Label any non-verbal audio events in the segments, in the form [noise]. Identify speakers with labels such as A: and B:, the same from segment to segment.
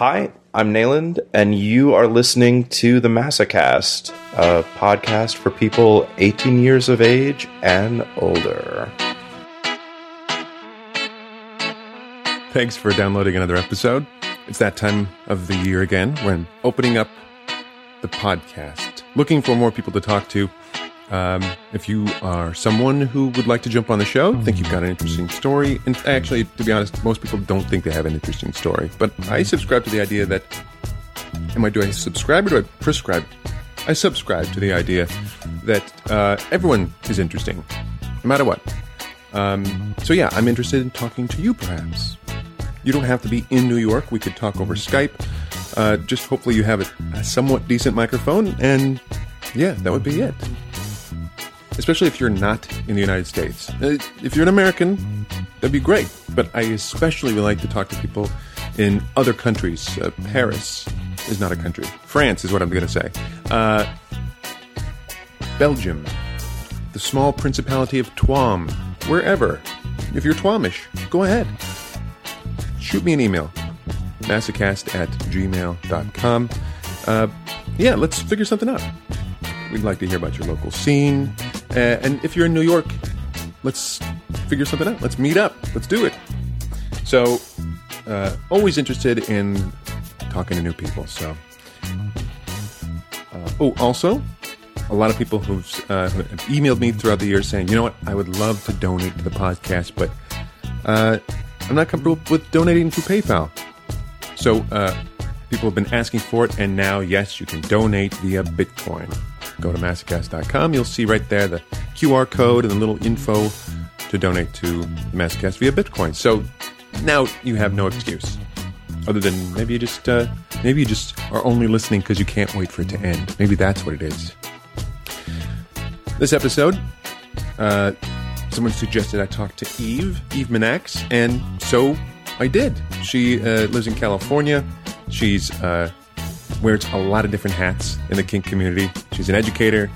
A: Hi, I'm Nayland, and you are listening to the Masocast, a podcast for people 18 years of age and older.
B: Thanks for downloading another episode. It's that time of the year again when opening up the podcast, looking for more people to talk to. Um, if you are someone who would like to jump on the show, think you've got an interesting story, and actually, to be honest, most people don't think they have an interesting story. But I subscribe to the idea that, am I do I subscribe or do I prescribe? I subscribe to the idea that uh, everyone is interesting, no matter what. Um, so yeah, I'm interested in talking to you, perhaps. You don't have to be in New York. We could talk over Skype. Uh, just hopefully you have a, a somewhat decent microphone, and yeah, that would be it especially if you're not in the United States. Uh, if you're an American, that'd be great. But I especially would like to talk to people in other countries. Uh, Paris is not a country. France is what I'm going to say. Uh, Belgium, the small principality of Tuam, wherever. If you're Twamish, go ahead. Shoot me an email. Masocast at gmail.com. Uh, yeah, let's figure something out. We'd like to hear about your local scene. Uh, and if you're in New York, let's figure something out. Let's meet up. Let's do it. So, uh, always interested in talking to new people. So, uh, oh, also, a lot of people who've, uh, have emailed me throughout the years saying, you know what, I would love to donate to the podcast, but uh, I'm not comfortable with donating through PayPal. So, uh, people have been asking for it, and now, yes, you can donate via Bitcoin go to masocast.com. You'll see right there the QR code and the little info to donate to Masocast via Bitcoin. So now you have no excuse, other than maybe you just uh, maybe you just are only listening because you can't wait for it to end. Maybe that's what it is. This episode, uh, someone suggested I talk to Eve, Eve Minax, and so I did. She uh, lives in California. She's uh, wears a lot of different hats in the kink community. She's an educator,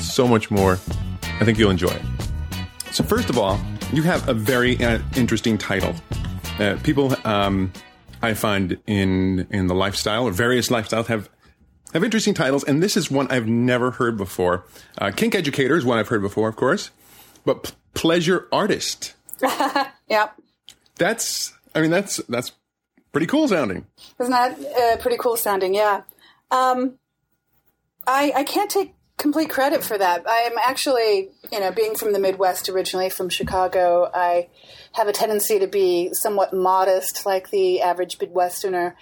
B: so much more. I think you'll enjoy it. So, first of all, you have a very uh, interesting title. Uh, people, um, I find in in the lifestyle or various lifestyles have have interesting titles, and this is one I've never heard before. Uh, kink educator is one I've heard before, of course, but p- pleasure artist. [laughs]
C: yep.
B: That's, I mean, that's that's pretty cool sounding.
C: Isn't that uh, pretty cool sounding? Yeah. Um, I I can't take complete credit for that. I am actually, you know, being from the Midwest originally from Chicago, I have a tendency to be somewhat modest, like the average Midwesterner.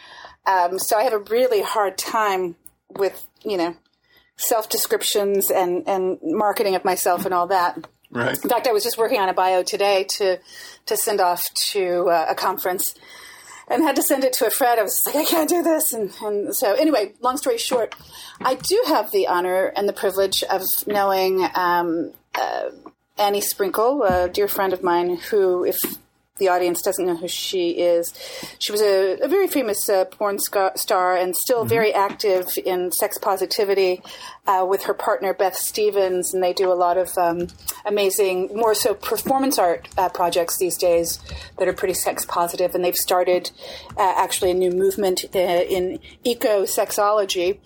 C: Um, so I have a really hard time with, you know, self descriptions and and marketing of myself and all that.
B: Right.
C: In fact, I was just working on a bio today to to send off to uh, a conference and had to send it to a friend. I was like, I can't do this. And, and so, anyway, long story short, I do have the honor and the privilege of knowing um, uh, Annie Sprinkle, a dear friend of mine, who, if the audience doesn't know who she is. She was a, a very famous uh, porn star and still mm-hmm. very active in sex positivity uh, with her partner Beth Stephens, and they do a lot of um, amazing, more so performance art uh, projects these days that are pretty sex positive. And they've started uh, actually a new movement uh, in eco sexology.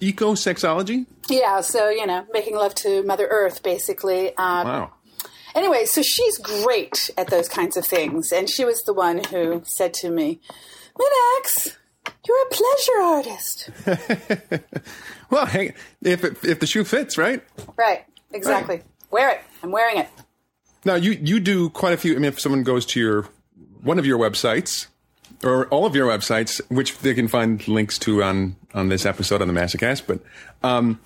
B: Eco sexology?
C: Yeah, so you know, making love to Mother Earth, basically.
B: Um, wow
C: Anyway, so she's great at those kinds of things. And she was the one who said to me, Minax, you're a pleasure artist. [laughs]
B: well, hey, if, it, if the shoe fits, right?
C: Right, exactly. Right. Wear it. I'm wearing it.
B: Now, you, you do quite a few. I mean, if someone goes to your one of your websites, or all of your websites, which they can find links to on on this episode on the Masocast, but um,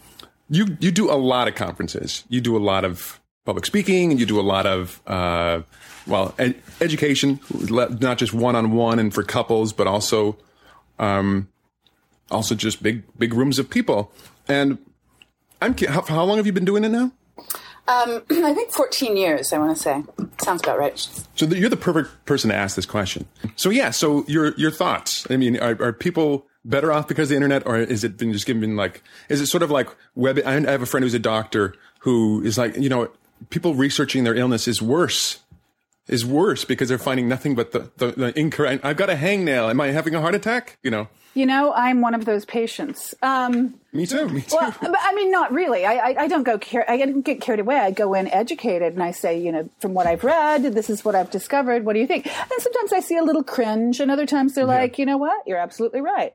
B: you you do a lot of conferences. You do a lot of public speaking and you do a lot of uh, well ed- education not just one-on-one and for couples but also um, also just big big rooms of people and i'm how, how long have you been doing it now
C: um, [clears throat] I think 14 years, I want to say. Sounds about right.
B: So you're the perfect person to ask this question. So yeah, so your your thoughts. I mean, are, are people better off because of the internet, or is it been just given like? Is it sort of like web? I have a friend who's a doctor who is like, you know, people researching their illness is worse is worse because they're finding nothing but the, the, the incorrect. I've got a hangnail. Am I having a heart attack? You know.
C: You know, I'm one of those patients. Um,
B: me too. Me too.
C: Well, but I mean, not really. I, I, I don't go. Car- I don't get carried away. I go in educated, and I say, you know, from what I've read, this is what I've discovered. What do you think? And sometimes I see a little cringe, and other times they're yeah. like, you know what, you're absolutely right.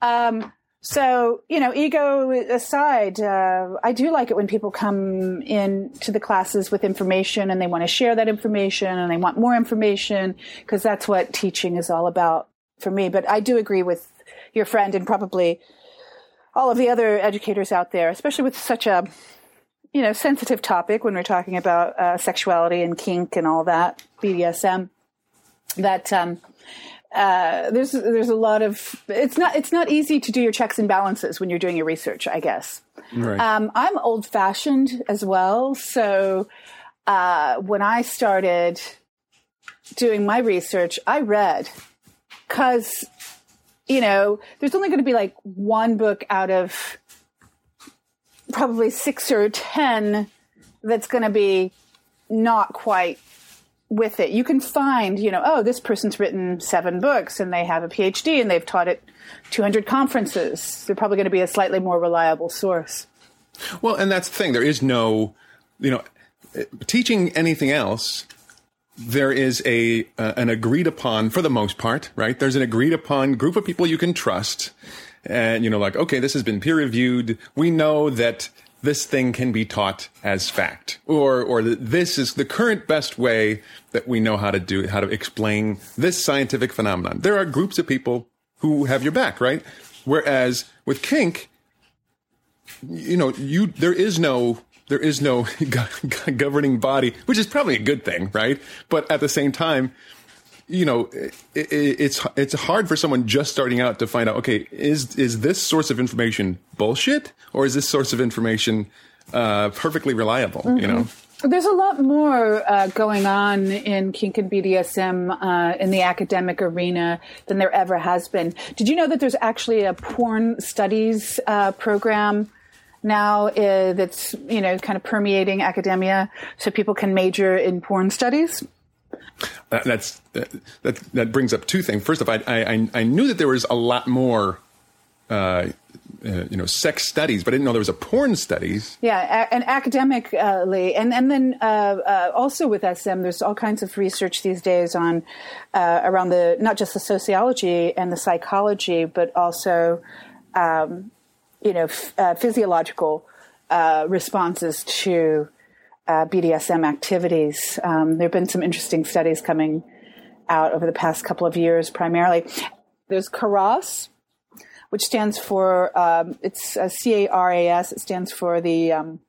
C: Um, so, you know, ego aside, uh, I do like it when people come in to the classes with information and they want to share that information and they want more information because that's what teaching is all about for me. But I do agree with your friend and probably all of the other educators out there, especially with such a you know sensitive topic when we're talking about uh, sexuality and kink and all that BDSM. That um, uh, there's there's a lot of it's not it's not easy to do your checks and balances when you're doing your research. I guess right. um, I'm old fashioned as well, so uh, when I started doing my research, I read because you know, there's only going to be like one book out of probably six or 10 that's going to be not quite with it. You can find, you know, oh, this person's written seven books and they have a PhD and they've taught at 200 conferences. They're probably going to be a slightly more reliable source.
B: Well, and that's the thing. There is no, you know, teaching anything else there is a uh, an agreed upon for the most part, right? There's an agreed upon group of people you can trust, and you know, like okay, this has been peer reviewed. We know that this thing can be taught as fact, or or this is the current best way that we know how to do how to explain this scientific phenomenon. There are groups of people who have your back, right? Whereas with kink, you know, you there is no there is no [laughs] governing body, which is probably a good thing, right? But at the same time, you know, it, it, it's it's hard for someone just starting out to find out. Okay, is is this source of information bullshit, or is this source of information uh, perfectly reliable? Mm-hmm. You know.
C: There's a lot more uh, going on in kink and BDSM uh, in the academic arena than there ever has been. Did you know that there's actually a porn studies uh, program now uh, that's you know kind of permeating academia, so people can major in porn studies.
B: Uh, that's that, that, that brings up two things. First of all, I I, I knew that there was a lot more. Uh, uh, you know, sex studies, but I didn't know there was a porn studies.
C: Yeah, and academically, and and then uh, uh, also with SM, there's all kinds of research these days on uh, around the not just the sociology and the psychology, but also um, you know, f- uh, physiological responses to uh, BDSM activities. Um, there have been some interesting studies coming out over the past couple of years, primarily. There's CARAS, which stands for, um, it's C A R A S, it stands for the, um,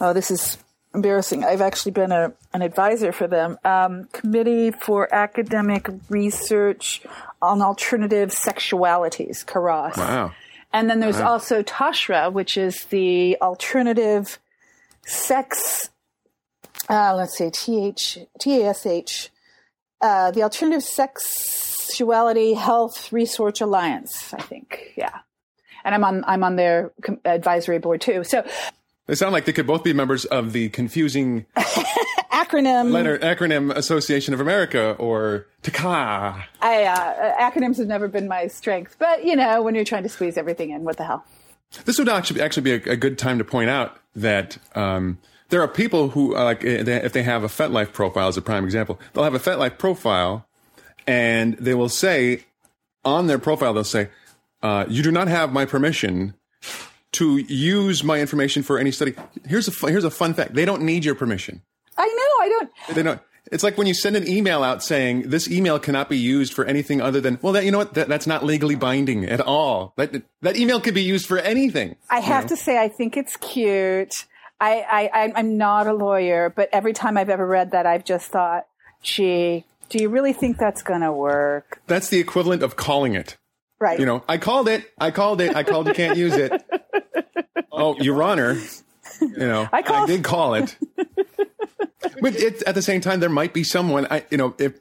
C: oh, this is embarrassing. I've actually been a, an advisor for them. Um, Committee for Academic Research on Alternative Sexualities, CARAS.
B: Wow.
C: And then there's uh-huh. also TASHRA, which is the alternative sex. Uh, let's see, T H T A S H, uh, the Alternative Sexuality Health Research Alliance. I think, yeah. And I'm on I'm on their advisory board too. So
B: they sound like they could both be members of the confusing [laughs]
C: acronym
B: letter acronym Association of America or TACA.
C: I uh, acronyms have never been my strength, but you know when you're trying to squeeze everything in, what the hell?
B: This would actually actually be a good time to point out that. Um, there are people who, uh, like, if they have a FetLife profile, as a prime example, they'll have a FetLife profile, and they will say on their profile, they'll say, uh, "You do not have my permission to use my information for any study." Here's a here's a fun fact: they don't need your permission.
C: I know. I don't.
B: They don't. It's like when you send an email out saying this email cannot be used for anything other than well, that you know what, that, that's not legally binding at all. That that email could be used for anything.
C: I have know? to say, I think it's cute. I, I I'm not a lawyer, but every time I've ever read that, I've just thought, gee, do you really think that's going to work?
B: That's the equivalent of calling it.
C: Right.
B: You know, I called it. I called it. I called. You can't use it. [laughs] oh, Your Honor. You know, I, called- I did call it [laughs] [laughs] but it, at the same time, there might be someone, I, you know, if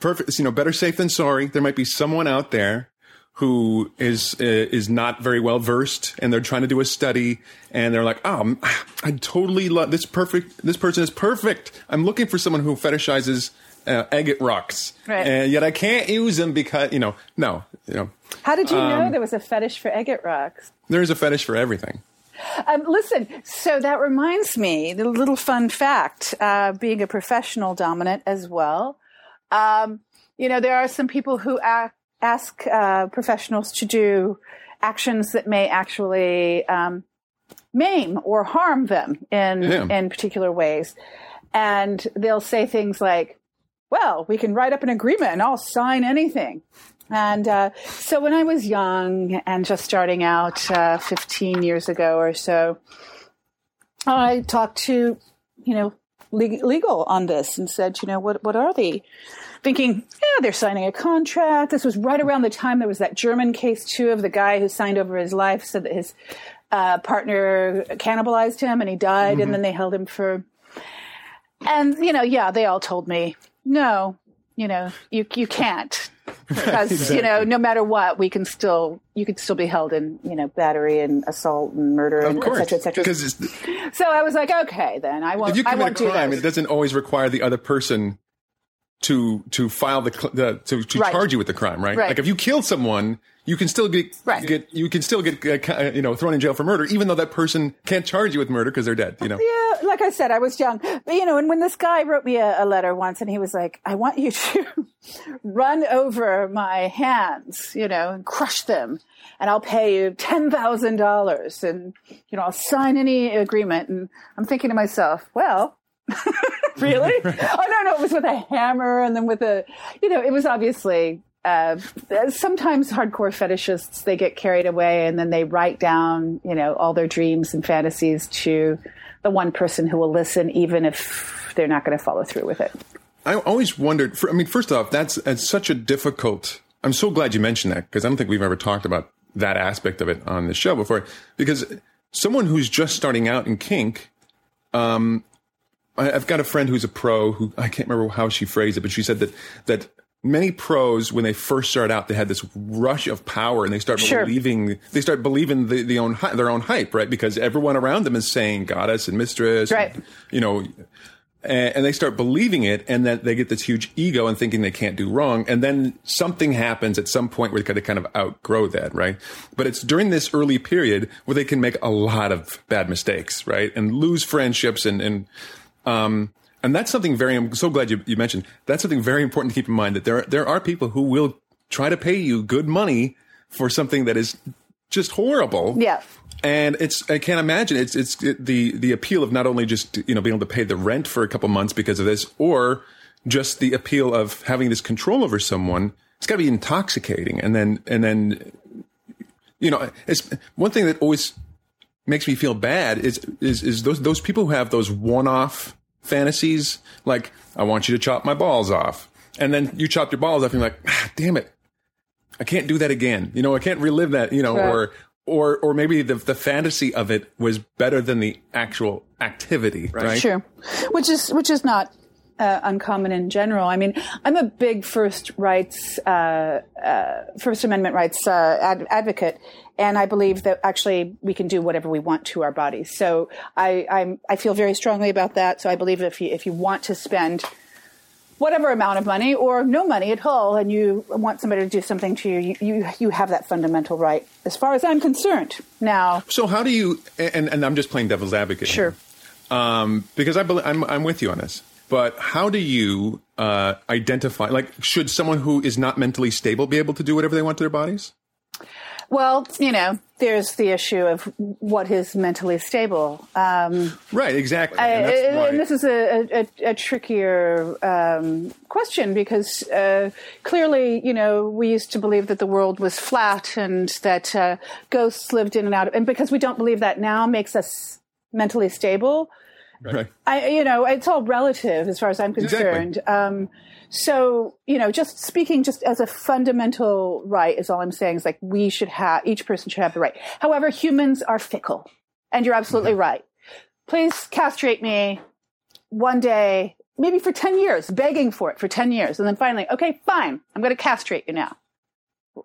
B: perfect, you know, better safe than sorry. There might be someone out there who is uh, is not very well versed and they're trying to do a study and they're like oh [sighs] i totally love this perfect this person is perfect i'm looking for someone who fetishizes uh, agate rocks
C: Right.
B: and yet i can't use them because you know no you know
C: How did you
B: Um,
C: know there was a fetish for agate rocks?
B: there's a fetish for everything
C: Um, listen, so that reminds me, the little fun fact, uh, being a professional dominant as well. Um, you know, there are some people who a- ask uh, professionals to do actions that may actually um, maim or harm them in
B: Yeah.
C: in particular ways, and they'll say things like, "Well, we can write up an agreement, and I'll sign anything." And uh, so when I was young and just starting out uh, 15 years ago or so, I talked to, you know, legal on this and said, you know, what, what are they? Thinking, yeah, they're signing a contract. This was right around the time there was that German case too of the guy who signed over his life, said that his uh, partner cannibalized him and he died, and then they held him for. And you know, yeah, they all told me, no, you know, you you can't because you know, no matter what, we can still you could still be held in you know battery and assault and murder
B: of
C: and et
B: course
C: cetera, et cetera. So I was like, okay, then I won't.
B: if you commit a
C: won't do
B: crime
C: this.
B: it doesn't always require the other person to to file the, the to, to
C: Right.
B: charge you with the crime right?
C: Right.
B: like if you kill someone you can still get
C: Right.
B: get you can still get uh, you know thrown in jail for murder even though that person can't charge you with murder because they're dead you know
C: Yeah, like I said, I was young. But, you know, and when this guy wrote me a, a letter once and he was like, I want you to [laughs] run over my hands, you know, and crush them, and I'll pay you $10,000 and, you know, I'll sign any agreement. And I'm thinking to myself, well, [laughs] really? [laughs] Oh, no, no, it was with a hammer and then with a, you know, it was obviously. Uh, sometimes hardcore fetishists they get carried away and then they write down you know all their dreams and fantasies to the one person who will listen even if they're not going to follow through with it
B: I always wondered. I mean, first off, that's, that's such a difficult. I'm so glad you mentioned that because I don't think we've ever talked about that aspect of it on the show before. Because someone who's just starting out in kink, um, I've got a friend who's a pro who I can't remember how she phrased it, but she said that that many pros when they first start out they had this rush of power and they start
C: Sure.
B: believing they start believing the, the own their own hype right because everyone around them is saying goddess and mistress
C: Right.
B: and, you know and, and they start believing it and then they get this huge ego and thinking they can't do wrong and then something happens at some point where they kind of outgrow that right but it's during this early period where they can make a lot of bad mistakes right and lose friendships and and um and that's something very i'm so glad you, you mentioned that's something very important to keep in mind that there there are people who will try to pay you good money for something that is just horrible
C: yeah
B: and it's I can't imagine it's it's it, the the appeal of not only just you know being able to pay the rent for a couple months because of this, or just the appeal of having this control over someone. It's got to be intoxicating, and then and then you know it's one thing that always makes me feel bad is is is those those people who have those one off fantasies like I want you to chop my balls off, and then you chop your balls off, and you're like, ah, damn it. I can't do that again. You know, I can't relive that, you know,
C: Right.
B: or or or maybe the the fantasy of it was better than the actual activity, right?
C: Sure, which is which is not uh, uncommon in general. I mean, I'm a big first rights, uh, uh, First Amendment rights uh, ad- advocate, and I believe that actually we can do whatever we want to our bodies. So I I'm, I feel very strongly about that. So I believe if you if you want to spend whatever amount of money or no money at all, and you want somebody to do something to you, you you, you have that fundamental right. As far as I'm concerned, now
B: So how do you and and I'm just playing devil's advocate.
C: Sure.
B: Here, um, because I believe I'm I'm with you on this. But how do you uh, identify? Like, should someone who is not mentally stable be able to do whatever they want to their bodies?
C: Well, you know, there's the issue of what is mentally stable. Um,
B: Right. Exactly. And that's
C: and
B: why-
C: this is a, a, a trickier um, question because uh, clearly, you know, we used to believe that the world was flat and that uh, ghosts lived in and out. Of, And because we don't believe that now makes us mentally stable.
B: Right.
C: I, you know, it's all relative as far as I'm concerned. Um, so, you know, just speaking just as a fundamental right is all I'm saying is like we should have, each person should have the right. However, humans are fickle. And you're absolutely right. Please castrate me one day, maybe for 10 years, begging for it for 10 years. And then finally, okay, fine, I'm going to castrate you now.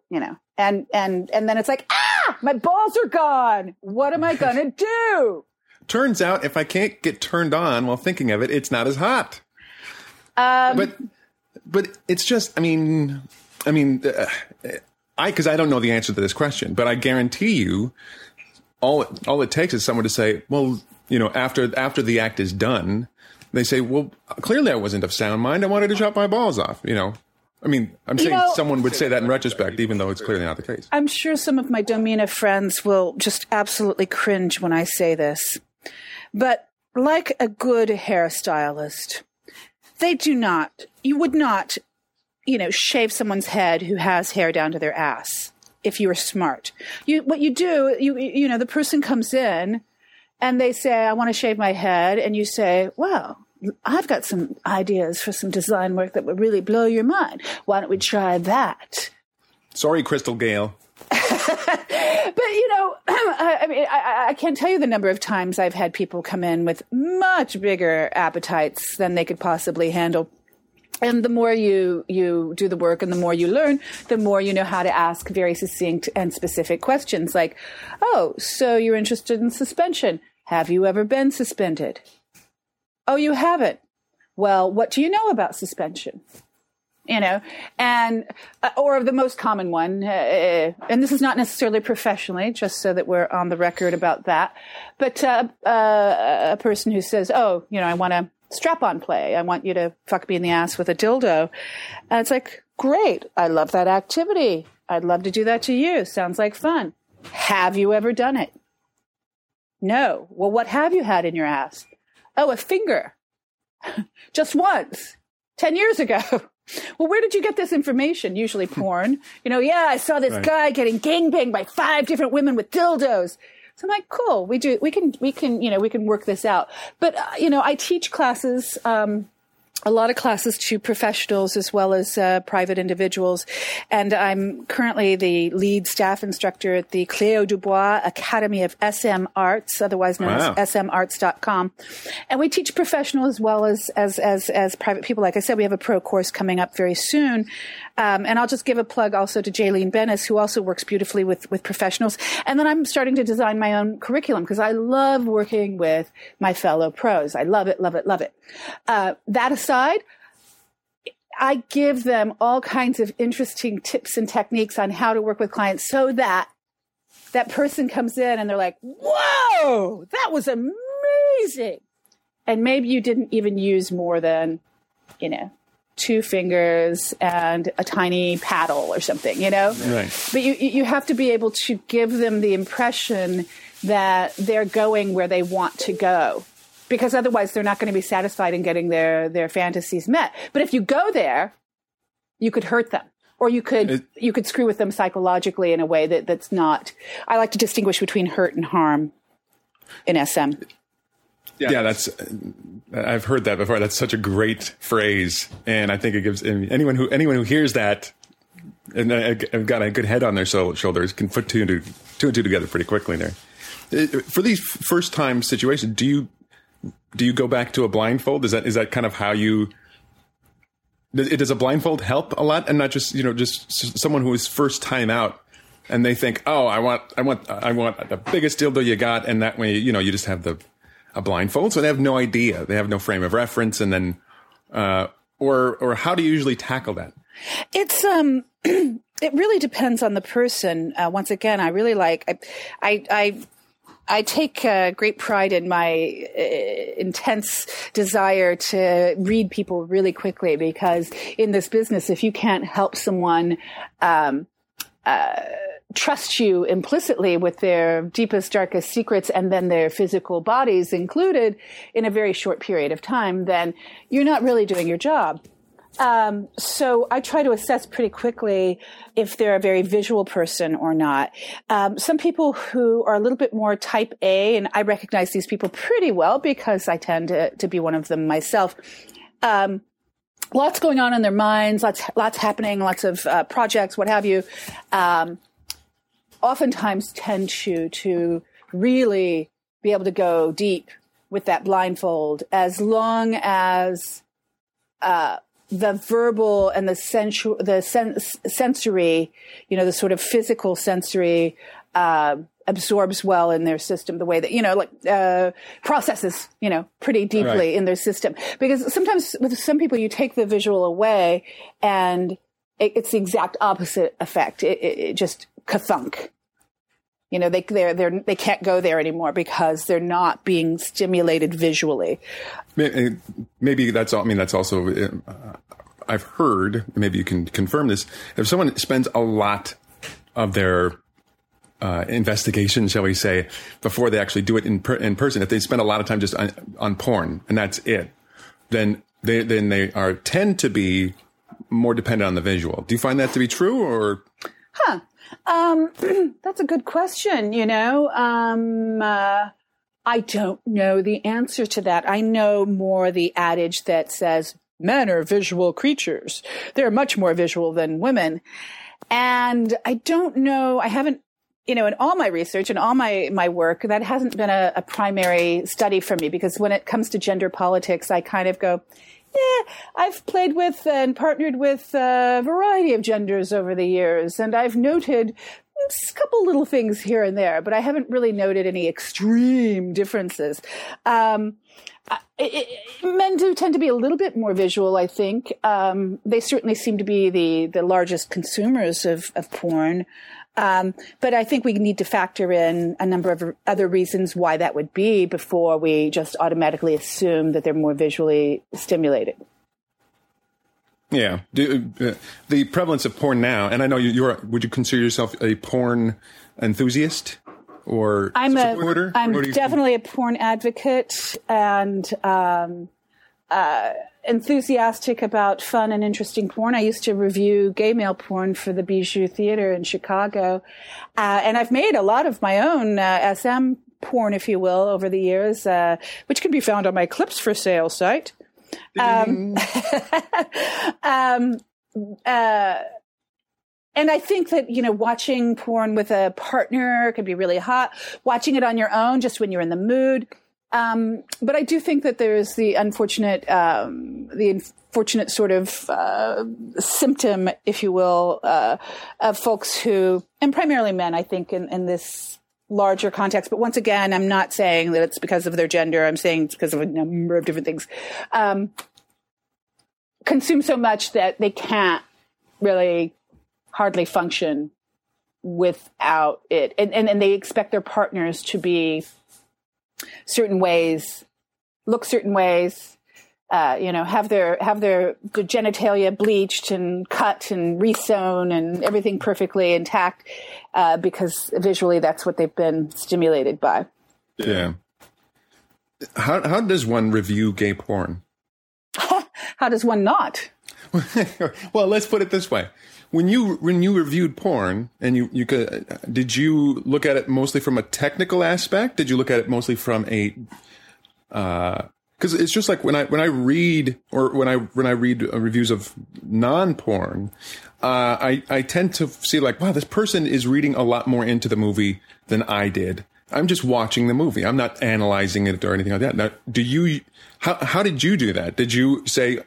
C: You know, and and and then it's like ah my balls are gone what am i gonna [laughs] do
B: Turns out, if I can't get turned on while thinking of it, it's not as hot.
C: um
B: But, but it's just. I mean, I mean, uh, I because I don't know the answer to this question, but I guarantee you, all all it takes is someone to say, well, you know, after after the act is done, they say, well, clearly I wasn't of sound mind. I wanted to chop my balls off. You know. I mean, I'm saying
C: know-
B: someone would say that in retrospect, even though it's clearly not the case.
C: i'm sure some of my domina friends will just absolutely cringe when i say this but like a good hairstylist they do not you would not you know shave someone's head who has hair down to their ass if you were smart. You what you do you you know the person comes in and they say i want to shave my head and you say well i've got some ideas for some design work that would really blow your mind. Why don't we try that?
B: Sorry, Crystal Gayle. [laughs]
C: but you know, [clears throat] I, mean, I, I can't tell you the number of times I've had people come in with much bigger appetites than they could possibly handle. And the more you you do the work, and the more you learn, the more you know how to ask very succinct and specific questions, like, "Oh, so you're interested in suspension? Have you ever been suspended? Oh, you haven't. Well, what do you know about suspension? You know, and uh, or the most common one, uh, and this is not necessarily professionally, just so that we're on the record about that, but uh, uh, a person who says, "Oh, you know, I want to strap-on play. I want you to fuck me in the ass with a dildo," and it's like, "Great, I love that activity. I'd love to do that to you. Sounds like fun. Have you ever done it? No. Well, what have you had in your ass? Oh, a finger. [laughs] Just once. 10 years ago. [laughs] Well, where did you get this information? Usually porn. You know, yeah, I saw this
B: Right.
C: guy getting gangbanged by five different women with dildos. So I'm like, cool. We do, we can, we can, you know, we can work this out. But, uh, you know, I teach classes, um, a lot of classes to professionals as well as uh, private individuals. And I'm currently the lead staff instructor at the Cleo Dubois Academy of SM Arts, otherwise known
B: Wow.
C: as smarts.com. And we teach professional as well as, as, as, as private people. Like I said, we have a pro course coming up very soon. Um, and I'll just give a plug also to Jaylene Bennis, who also works beautifully with, with professionals. And then I'm starting to design my own curriculum because I love working with my fellow pros. I love it, love it, love it. Uh, that aside, I give them all kinds of interesting tips and techniques on how to work with clients so that that person comes in and they're like, whoa, that was amazing. And maybe you didn't even use more than, you know, two fingers and a tiny paddle or something, you know?
B: Right.
C: But you, you have to be able to give them the impression that they're going where they want to go. Because otherwise they're not going to be satisfied in getting their, their fantasies met. But if you go there, you could hurt them. Or you could
B: It-
C: you could screw with them psychologically in a way that, that's not I like to distinguish between hurt and harm in SM.
B: Yeah, that's. I've heard that before. That's such a great phrase, and I think it gives anyone who anyone who hears that and uh, have got a good head on their so- shoulders can put two and two, two and two together pretty quickly. There, Uh, for these first time situations, do you do you go back to a blindfold? Is that is that kind of how you? Does, does a blindfold help a lot, and not just you know just someone who is first time out, and they think, oh, I want I want I want the biggest dildo you got, and that way you know you just have the a blindfold, so they have no idea, they have no frame of reference, and then uh, or or how do you usually tackle that?
C: It's um, [clears throat] it really depends on the person. Uh, once again, I really like I, I, I, I take uh, great pride in my uh, intense desire to read people really quickly because in this business, if you can't help someone. Um, trust you implicitly with their deepest, darkest secrets and then their physical bodies included in a very short period of time, then you're not really doing your job. Um, so I try to assess pretty quickly if they're a very visual person or not. Um, some people who are a little bit more type A, and I recognize these people pretty well because I tend to, to be one of them myself. Um, lots going on in their minds, lots, lots happening, lots of uh, projects, what have you. Um, oftentimes tend to to really be able to go deep with that blindfold as long as uh, the verbal and the sensual, the sen- sensory, you know, the sort of physical sensory, uh, absorbs well in their system the way that you know like uh, processes you know pretty deeply right. in their system. Because sometimes with some people you take the visual away and it, it's the exact opposite effect. It, it, it just kathunk you know they they're, they're they can't go there anymore because they're not being stimulated visually
B: maybe, maybe that's all i mean that's also uh, i've heard maybe you can confirm this if someone spends a lot of their uh, investigation, shall we say, before they actually do it in per- in person. If they spend a lot of time just on, on porn and that's it, then they then they are tend to be more dependent on the visual. Do you find that to be true, or?
C: Huh. Um, [clears throat] that's a good question. You know, um, uh, I don't know the answer to that. I know more the adage that says men are visual creatures. They're much more visual than women. And I don't know, I haven't you know, in all my research and all my, my work, that hasn't been a, a, primary study for me because when it comes to gender politics, I kind of go, yeah, I've played with and partnered with a variety of genders over the years, and I've noted a couple little things here and there, but I haven't really noted any extreme differences. Um, it, men do tend to be a little bit more visual, I think. Um, they certainly seem to be the, the largest consumers of, of porn. Um, but I think we need to factor in a number of other reasons why that would be before we just automatically assume that they're more visually stimulated.
B: Yeah, Do, uh, the prevalence of porn now, and I know you, are Would you consider yourself a porn enthusiast or
C: I'm supporter? A, I'm definitely think? a porn advocate, and um, uh, enthusiastic about fun and interesting porn. I used to review gay male porn for the Bijou Theater in Chicago. Uh, and I've made a lot of my own uh, SM porn, if you will, over the years, uh, which can be found on my Clips for Sale site. Um, [laughs] um, uh, and I think that, you know, watching porn with a partner can be really hot. Watching it on your own, just when you're in the mood, um, but I do think that there's the unfortunate, um, the unfortunate sort of uh, symptom, if you will, uh, of folks who, and primarily men, I think, in, in this larger context. But once again, I'm not saying that it's because of their gender. I'm saying it's because of a number of different things. Um, consume so much that they can't really hardly function without it, and and, and they expect their partners to be certain ways, look certain ways, uh, you know, have their have their, genitalia bleached and cut and resewn and everything perfectly intact, uh, because visually that's what they've been stimulated by.
B: Yeah. How how does one review gay porn? [laughs]
C: how does one not? [laughs]
B: well, let's put it this way: when you when you reviewed porn and you you could did you look at it mostly from a technical aspect? Did you look at it mostly from a because uh, it's just like when I when I read or when I when I read uh, reviews of non porn, uh, I I tend to see like wow this person is reading a lot more into the movie than I did. I'm just watching the movie. I'm not analyzing it or anything like that. Now, do you how how did you do that? Did you say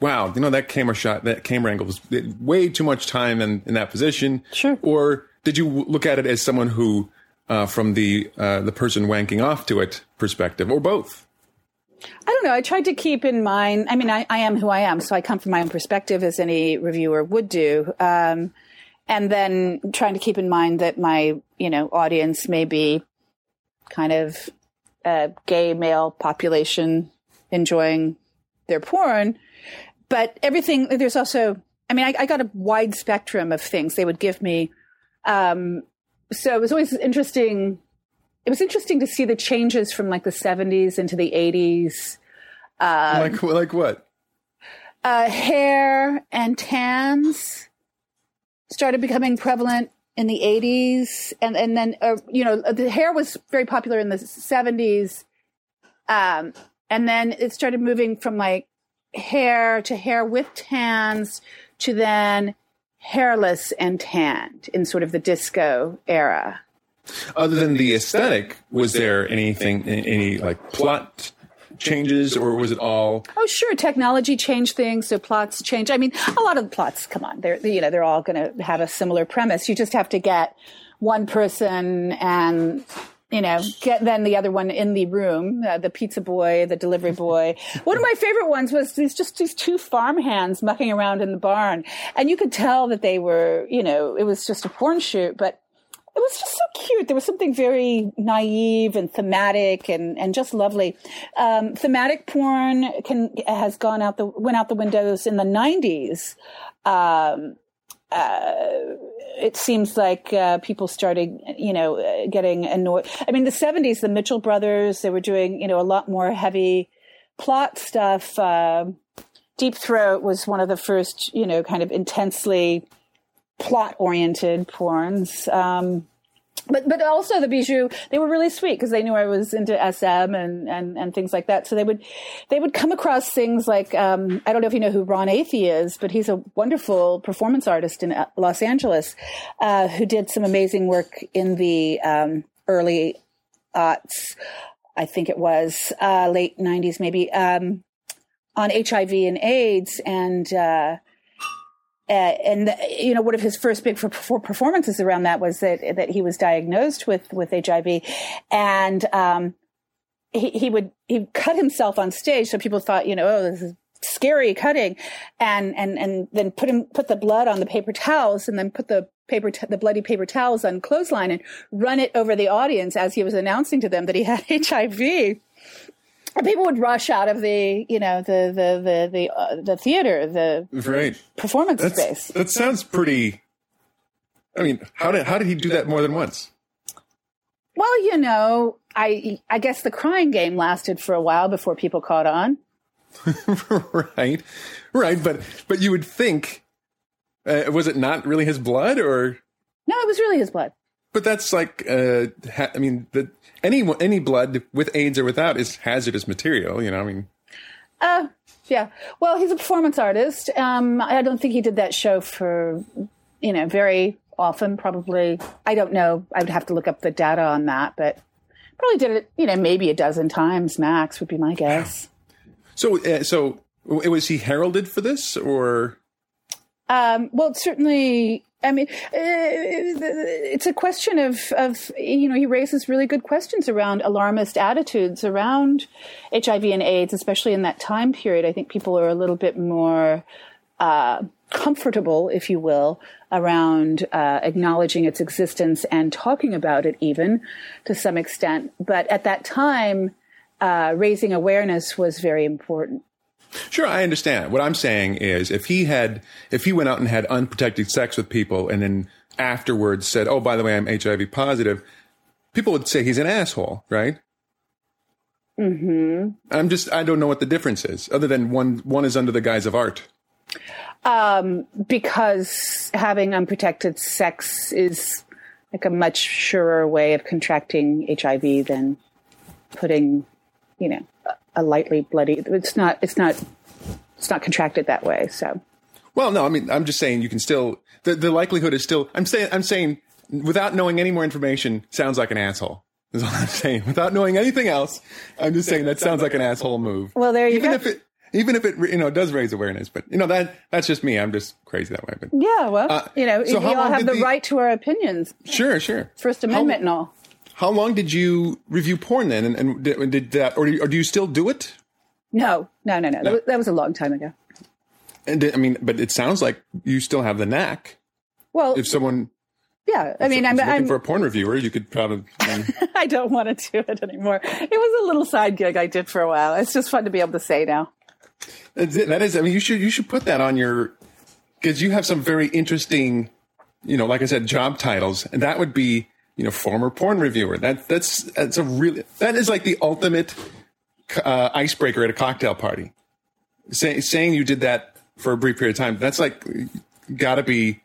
B: wow, you know, that camera shot, that camera angle was way too much time in, in that position.
C: Sure.
B: Or did you look at it as someone who, uh, from the, uh, the person wanking off to it perspective or both?
C: I don't know. I tried to keep in mind, I mean, I, I am who I am, so I come from my own perspective as any reviewer would do. Um, and then trying to keep in mind that my, you know, audience may be kind of a gay male population enjoying their porn but everything there's also i mean I, I, got a wide spectrum of things they would give me. Um, so it was always interesting it was interesting to see the changes from like the 70s into the 80s
B: um, like like what?
C: Uh, hair and tans started becoming prevalent in the 80s and and then uh, you know the hair was very popular in the 70s um, and then it started moving from like hair to hair with tans to then hairless and tanned in sort of the disco era.
B: Other than the aesthetic, was there anything, any like plot changes, or was it all?
C: Oh, sure. Technology changed things, so plots change. I mean, a lot of the plots. Come on, they're you know they're all going to have a similar premise. You just have to get one person and you know, get then the other one in the room, uh, the pizza boy, the delivery [laughs] boy. one of my favorite ones was these just these two farm hands mucking around in the barn, and you could tell that they were, you know, it was just a porn shoot, but it was just so cute. There was something very naive and thematic and, and just lovely. Um, thematic porn can has gone out the went out the windows in the nineties. Um, uh, it seems like uh, people started, you know, uh, getting annoyed. I mean, the '70s, the Mitchell brothers, they were doing, you know, a lot more heavy plot stuff. Uh, Deep Throat was one of the first, you know, kind of intensely plot-oriented porns. Um, but but also the bijou they were really sweet because they knew I was into SM and, and and things like that. So they would they would come across things like um, I don't know if you know who Ron Athey is, but he's a wonderful performance artist in uh, Los Angeles uh, who did some amazing work in the um, early aughts. I think it was uh, late '90s, maybe um, on HIV and AIDS and. Uh, uh, and you know one of his first big performances around that was that that he was diagnosed with with HIV, and um, he, he would he cut himself on stage, so people thought you know oh this is scary cutting, and and and then put him put the blood on the paper towels, and then put the paper t- the bloody paper towels on clothesline and run it over the audience as he was announcing to them that he had [laughs] HIV people would rush out of the you know the the the the, uh, the theater the
B: right.
C: performance
B: That's,
C: space.
B: that sounds pretty i mean how did how did he do that more than once?
C: Well you know i i guess the crying game lasted for a while before people caught on. [laughs]
B: Right. Right but but you would think uh, was it not really his blood or?
C: No it was really his blood
B: but that's like, uh, ha- I mean, the, any any blood with AIDS or without is hazardous material. You know, I mean.
C: Uh, yeah. Well, he's a performance artist. Um, I don't think he did that show for, you know, very often. Probably, I don't know. I would have to look up the data on that, but probably did it, you know, maybe a dozen times max would be my guess.
B: So, uh, so was he heralded for this, or?
C: Um, well, certainly I mean, uh, it's a question of, of, you know, he raises really good questions around alarmist attitudes around HIV and AIDS, especially in that time period. I think people are a little bit more uh, comfortable, if you will, around uh, acknowledging its existence and talking about it, even to some extent. But at that time, uh, raising awareness was very important.
B: Sure, I understand. What I'm saying is if he had, if he went out and had unprotected sex with people and then afterwards said, oh, by the way, I'm HIV positive, people would say he's an asshole, right?
C: hmm
B: I'm just, I don't know what the difference is other than one, one is under the guise of art.
C: Um, because having unprotected sex is like a much surer way of contracting HIV than putting, you know, a lightly bloody. It's not. It's not. It's not contracted that way. So.
B: Well, no. I mean, I'm just saying you can still. The, the likelihood is still. I'm saying. I'm saying without knowing any more information, sounds like an asshole. Is all I'm [laughs] saying. Without knowing anything else, I'm just saying that sounds like an asshole move.
C: Well, there you
B: even
C: go.
B: if it even if it you know does raise awareness, but you know that that's just me. I'm just crazy that way. But
C: yeah, well, uh, you know, so we all have the, the, right to our opinions.
B: Sure, sure.
C: First Amendment how, and all.
B: How long did you review porn then? And, and did, did, that, or do, you, or do you still do it?
C: No, no, no, no. no. That was a long time ago.
B: And I mean, but it sounds like you still have the knack.
C: Well,
B: if someone,
C: yeah, I mean, I'm
B: looking
C: I'm,
B: for a porn reviewer. You could probably. Um, [laughs]
C: I don't want to do it anymore. It was a little side gig I did for a while. It's just fun to be able to say now.
B: That is, I mean, you should you should put that on your because you have some very interesting, you know, like I said, job titles, and that would be you know, former porn reviewer. That that's that's a really that is like the ultimate uh, icebreaker at a cocktail party. Say, saying you did that for a brief period of time, that's like got to be.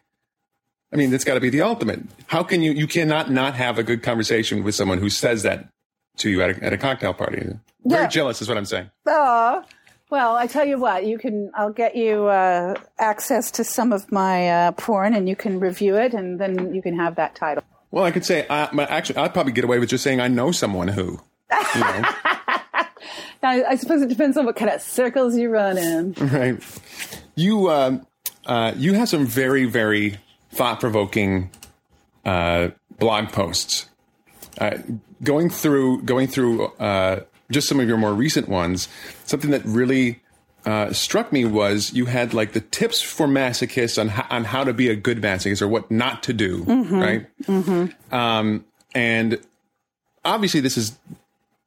B: I mean, that's got to be the ultimate. How can you? You cannot not have a good conversation with someone who says that to you at a, at a cocktail party. Very yeah. jealous is what I'm saying.
C: Oh, well, I tell you what, you can. I'll get you uh, access to some of my uh, porn, and you can review it, and then you can have that title.
B: Well, I could say, uh, actually, I'd probably get away with just saying I know someone who. You know. [laughs]
C: I, I suppose it depends on what kind of circles you run in.
B: Right. You um, uh, you have some very very thought provoking uh, blog posts. Uh, going through going through uh, just some of your more recent ones, something that really uh, struck me was you had like the tips for masochists on how, on how to be a good masochist or what not to do, right? Um, and obviously, this is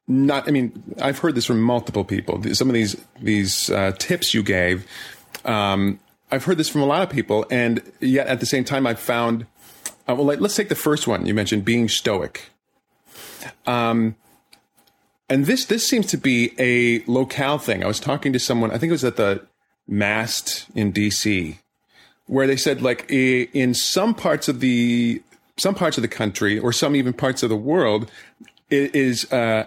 B: not. I mean, I've heard this from multiple people. Some of these these uh, tips you gave, um, I've heard this from a lot of people, and yet at the same time, I've found. Uh, well, like, let's take the first one you mentioned, being stoic. Um, and this this seems to be a locale thing. I was talking to someone. I think it was at the Mast in D.C. where they said like in some parts of the some parts of the country or some even parts of the world it is uh,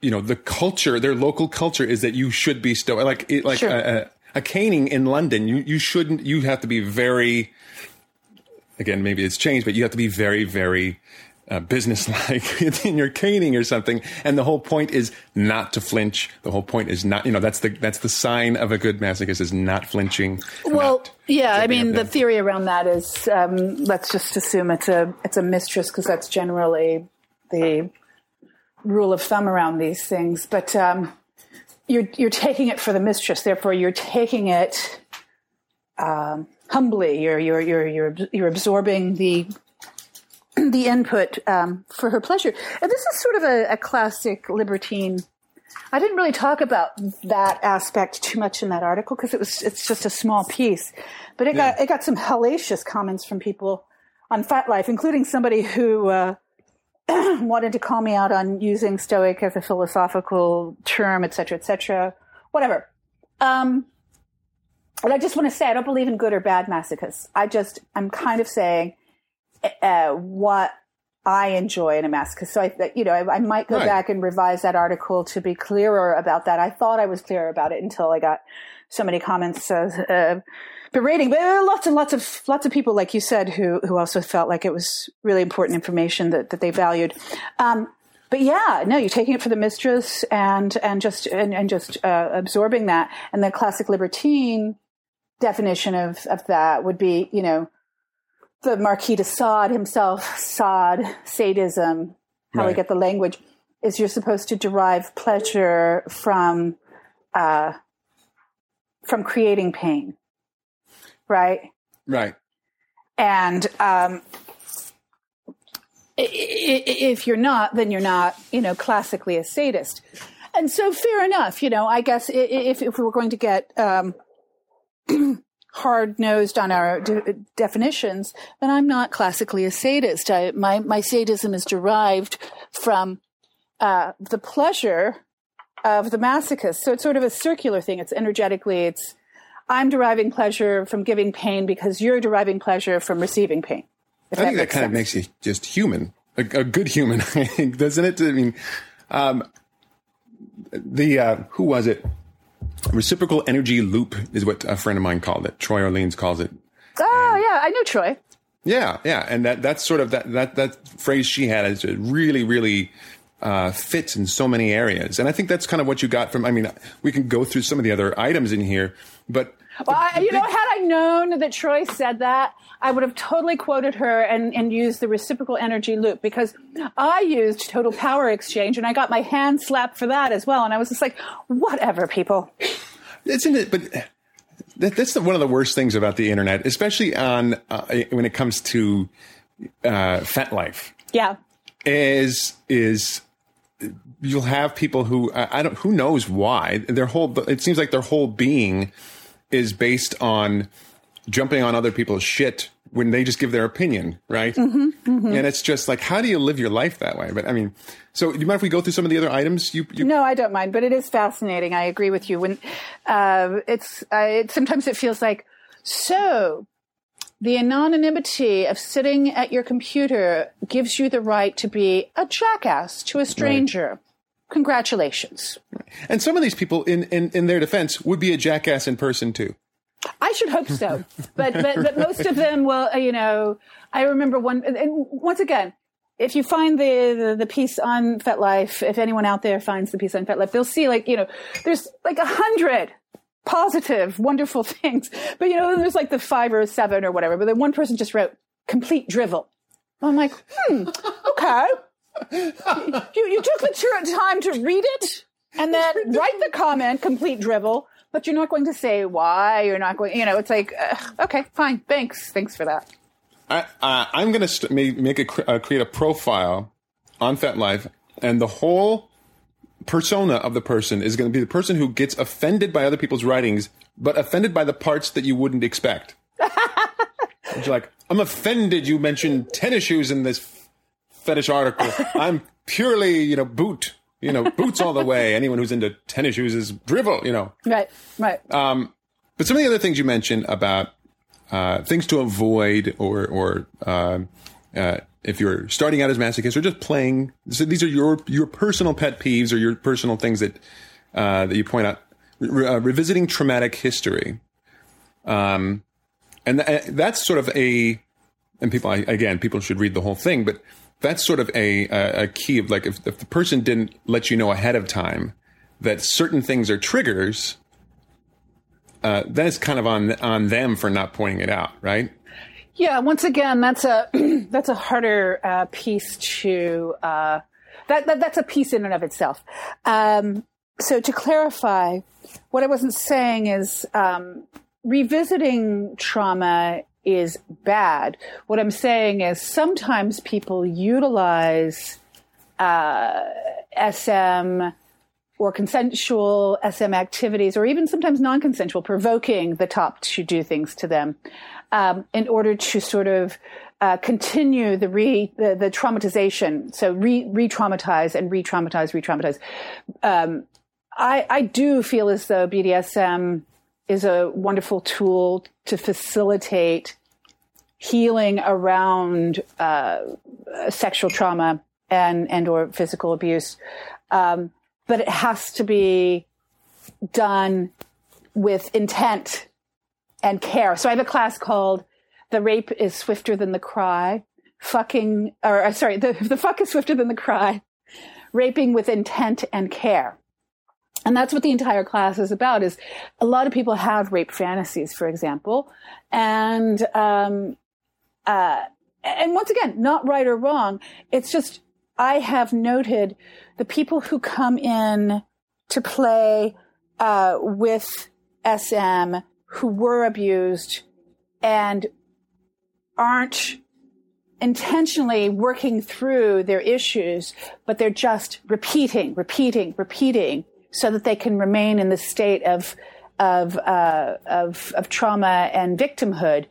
B: you know the culture their local culture is that you should be stoic like it, like
C: Sure.
B: a, a, a caning in London you you shouldn't you have to be very again maybe it's changed but you have to be very very uh, businesslike [laughs] in your caning or something and the whole point is not to flinch the whole point is not you know that's the that's the sign of a good masochist is not flinching
C: Well,
B: not
C: yeah, I mean, the theory around that is um, let's just assume it's a it's a mistress because that's generally the rule of thumb around these things. But um, you're you're taking it for the mistress, therefore you're taking it um, humbly. You're you're you're you're you're absorbing the [clears throat] the input um, for her pleasure. And this is sort of a, a classic libertine. I didn't really talk about that aspect too much in that article because it was it's just a small piece, but it got it got some hellacious comments from people on FetLife, including somebody who uh, [clears throat] wanted to call me out on using Stoic as a philosophical term, et cetera, et cetera, whatever. Um, and I just want to say I don't believe in good or bad masochists. I just I'm kind of saying uh, what I enjoy in a masochist. So I, you know, I, I might go
B: Right.
C: back and revise that article to be clearer about that. I thought I was clear about it until I got so many comments uh, uh, berating. But lots and lots of lots of people, like you said, who who also felt like it was really important information that that they valued. Um, but yeah, no, you're taking it for the mistress and and just and, and just uh, absorbing that. And the classic libertine definition of of that would be, you know, the Marquis de Sade himself, Sade, sadism, how we get the language, is you're supposed to derive pleasure from uh, from creating pain, right?
B: right
C: And um, if you're not, then you're not, you know, classically a sadist. And so, fair enough. You know, I guess if if we were going to get um, [clears throat] hard nosed on our de- definitions, then I'm not classically a sadist. I, my my sadism is derived from uh, the pleasure of the masochist. So it's sort of a circular thing. It's energetically. It's I'm deriving pleasure from giving pain because you're deriving pleasure from receiving pain.
B: I think that
C: makes
B: kind of makes you just human, a, a good human, [laughs] doesn't it? I mean, um, the uh, who was it? Reciprocal energy loop is what a friend of mine called it. Troy Orleans calls it.
C: Oh yeah, I knew Troy.
B: Yeah, yeah, and that that's sort of that that that phrase she had is really really uh, fits in so many areas, and I think that's kind of what you got from. I mean, we can go through some of the other items in here, but
C: Well, I, you know, had I known that Troy said that, I would have totally quoted her and, and used the reciprocal energy loop because I used total power exchange and I got my hand slapped for that as well. And I was just like, whatever, people.
B: Isn't it? But that, that's the, one of the worst things about the internet, especially on uh, when it comes to uh, FetLife.
C: Yeah.
B: Is is you'll have people who I, I don't who knows why their whole it seems like their whole being is based on jumping on other people's shit when they just give their opinion, right? And it's just like, how do you live your life that way? But I mean, so do you mind if we go through some of the other items? You, you
C: No, I don't mind, but it is fascinating. I agree with you. When uh, it's, uh, it, sometimes it feels like so. The anonymity of sitting at your computer gives you the right to be a jackass to a stranger. Congratulations.
B: and some of these people, in, in in their defense, would be a jackass in person too.
C: I should hope so, but, but but most of them will. uh, You know, I remember one. And once again, if you find the, the, the piece on FetLife, if anyone out there finds the piece on FetLife, they'll see like, you know, there's like a hundred positive, wonderful [laughs] things. But you know, there's like the five or seven or whatever. But then one person just wrote complete drivel. I'm like, hmm, okay. You, you took the time to read it and then [laughs] write the comment, complete drivel, but you're not going to say why. You're not going, you know, it's like, uh, okay, fine. Thanks. Thanks for that.
B: I, uh, I'm going to st- make a uh, create a profile on FetLife, and the whole persona of the person is going to be the person who gets offended by other people's writings, but offended by the parts that you wouldn't expect. [laughs] You're like, I'm offended. You mentioned tennis shoes in this fetish article. [laughs] I'm purely, you know, boot. You know, boots all the way. Anyone who's into tennis shoes is drivel. You know,
C: right, right.
B: Um, but some of the other things you mentioned about uh, things to avoid, or or uh, uh, if you're starting out as a masochist or just playing, so these are your your personal pet peeves or your personal things that uh, that you point out. Re- uh, revisiting traumatic history, um, and th- that's sort of a, and people again, people should read the whole thing, but that's sort of a a, a key of like if, if the person didn't let you know ahead of time that certain things are triggers, uh, kind of on on them for not pointing it out, right?
C: Yeah. Once again, that's a [clears throat] that's a harder uh, piece to uh, that, that, that's a piece in and of itself. Um, so to clarify, what I wasn't saying is um, revisiting trauma is bad. What I'm saying is sometimes people utilize uh, SM or consensual SM activities, or even sometimes non consensual, provoking the top to do things to them um, in order to sort of uh, continue the re the, the traumatization. So re re traumatize and re traumatize, re traumatize. Um, I I do feel as though BDSM is a wonderful tool to facilitate healing around uh, sexual trauma and and or physical abuse. Um, but it has to be done with intent and care. So I have a class called "The Rape is Swifter Than the Cry." Fucking, or uh, sorry, the [laughs] the fuck is swifter than the cry. Raping with intent and care. And that's what the entire class is about. Is a lot of people have rape fantasies, for example, and um, uh, and once again, not right or wrong. It's just I have noted the people who come in to play uh, with SM who were abused and aren't intentionally working through their issues, but they're just repeating, repeating, repeating so that they can remain in the state of of uh, of, of trauma and victimhood